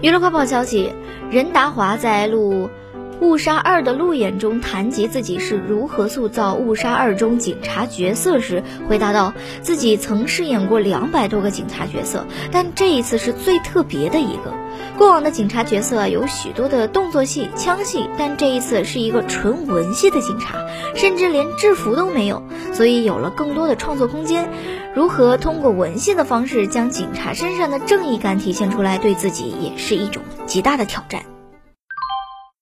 娱乐快报消息，任达华在录。《误杀二》的路演中谈及自己是如何塑造《误杀二》中警察角色时，回答道：“自己曾饰演过两百多个警察角色，但这一次是最特别的一个。过往的警察角色有许多的动作戏、枪戏，但这一次是一个纯文戏的警察，甚至连制服都没有，所以有了更多的创作空间。如何通过文戏的方式将警察身上的正义感体现出来，对自己也是一种极大的挑战。”